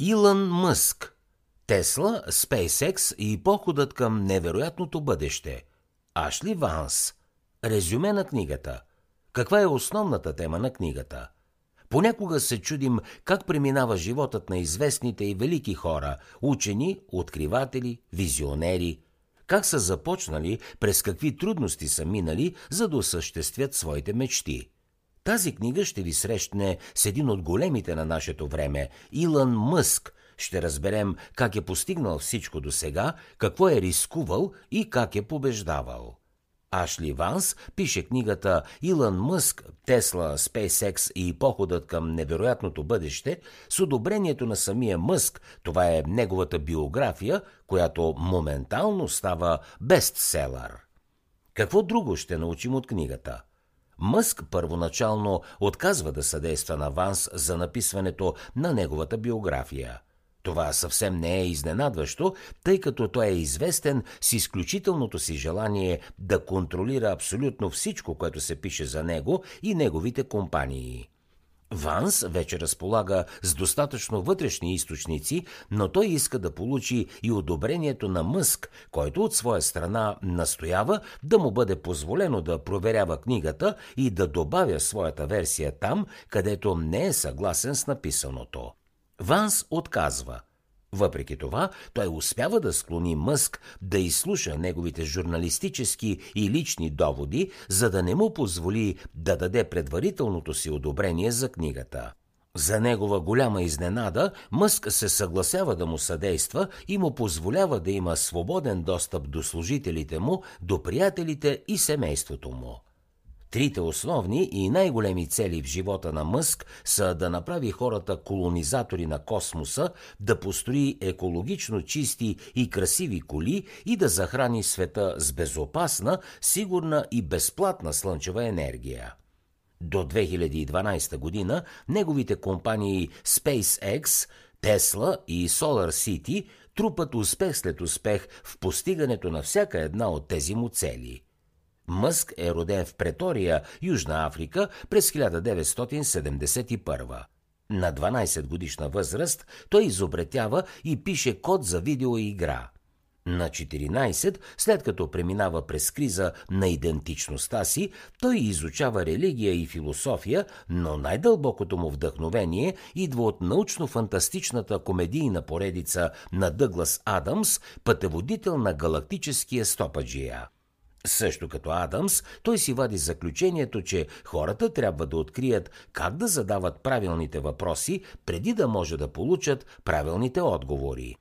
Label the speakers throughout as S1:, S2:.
S1: Илън Мъск, Тесла, SpaceX и походът към невероятното бъдеще. Ашли Ванс. Резюме на книгата. Каква е основната тема на книгата? Понякога се чудим как преминава животът на известните и велики хора, учени, откриватели, визионери. Как са започнали, през какви трудности са минали, за да осъществят своите мечти. Тази книга ще ви срещне с един от големите на нашето време – Илън Мъск. Ще разберем как е постигнал всичко до сега, какво е рискувал и как е побеждавал. Ашли Ванс пише книгата Илън Мъск, Тесла, SpaceX и походът към невероятното бъдеще с одобрението на самия Мъск. Това е неговата биография, която моментално става бестселър. Какво друго ще научим от книгата? Мъск първоначално отказва да съдейства на Ванс за написването на неговата биография – това съвсем не е изненадващо, тъй като той е известен с изключителното си желание да контролира абсолютно всичко, което се пише за него и неговите компании. Ванс вече разполага с достатъчно вътрешни източници, но той иска да получи и одобрението на Мъск, който от своя страна настоява да му бъде позволено да проверява книгата и да добавя своята версия там, където не е съгласен с написаното. Ванс отказва. Въпреки това, той успява да склони Мъск да изслуша неговите журналистически и лични доводи, за да не му позволи да даде предварителното си одобрение за книгата. За негова голяма изненада, Мъск се съгласява да му съдейства и му позволява да има свободен достъп до служителите му, до приятелите и семейството му. Трите основни и най-големи цели в живота на Мъск са да направи хората колонизатори на космоса, да построи екологично чисти и красиви коли и да захрани света с безопасна, сигурна и безплатна слънчева енергия. До 2012 година неговите компании SpaceX, Tesla и Solar City трупат успех след успех в постигането на всяка една от тези му цели – Мъск е роден в Претория, Южна Африка през 1971. На 12 годишна възраст той изобретява и пише код за видеоигра. На 14, след като преминава през криза на идентичността си, той изучава религия и философия, но най-дълбокото му вдъхновение идва от научно-фантастичната комедийна поредица на Дъглас Адамс, пътеводител на галактическия стопаджия. Също като Адамс, той си вади заключението, че хората трябва да открият как да задават правилните въпроси, преди да може да получат правилните отговори.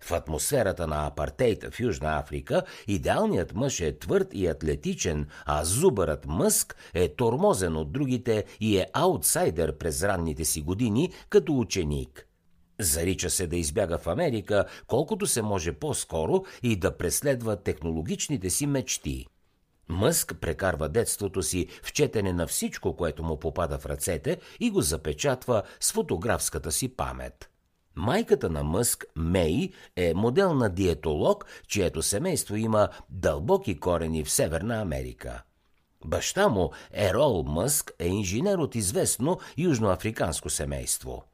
S1: В атмосферата на апартейт в Южна Африка идеалният мъж е твърд и атлетичен, а зубърът Мъск е тормозен от другите и е аутсайдер през ранните си години като ученик – Зарича се да избяга в Америка колкото се може по-скоро и да преследва технологичните си мечти. Мъск прекарва детството си в четене на всичко, което му попада в ръцете и го запечатва с фотографската си памет. Майката на Мъск, Мей, е модел на диетолог, чието семейство има дълбоки корени в Северна Америка. Баща му, Ерол Мъск, е инженер от известно южноафриканско семейство –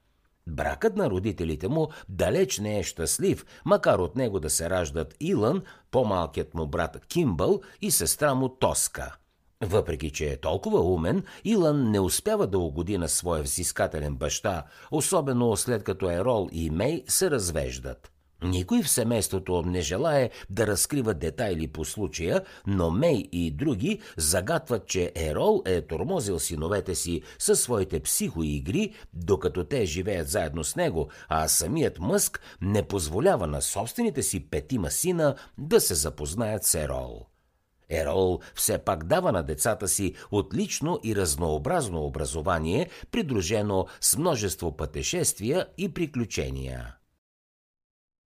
S1: Бракът на родителите му далеч не е щастлив, макар от него да се раждат Илън, по-малкият му брат Кимбъл и сестра му Тоска. Въпреки, че е толкова умен, Илън не успява да угоди на своя взискателен баща, особено след като Ерол и Мей се развеждат. Никой в семейството не желае да разкрива детайли по случая, но Мей и други загатват, че Ерол е тормозил синовете си със своите психоигри, докато те живеят заедно с него, а самият Мъск не позволява на собствените си петима сина да се запознаят с Ерол. Ерол все пак дава на децата си отлично и разнообразно образование, придружено с множество пътешествия и приключения.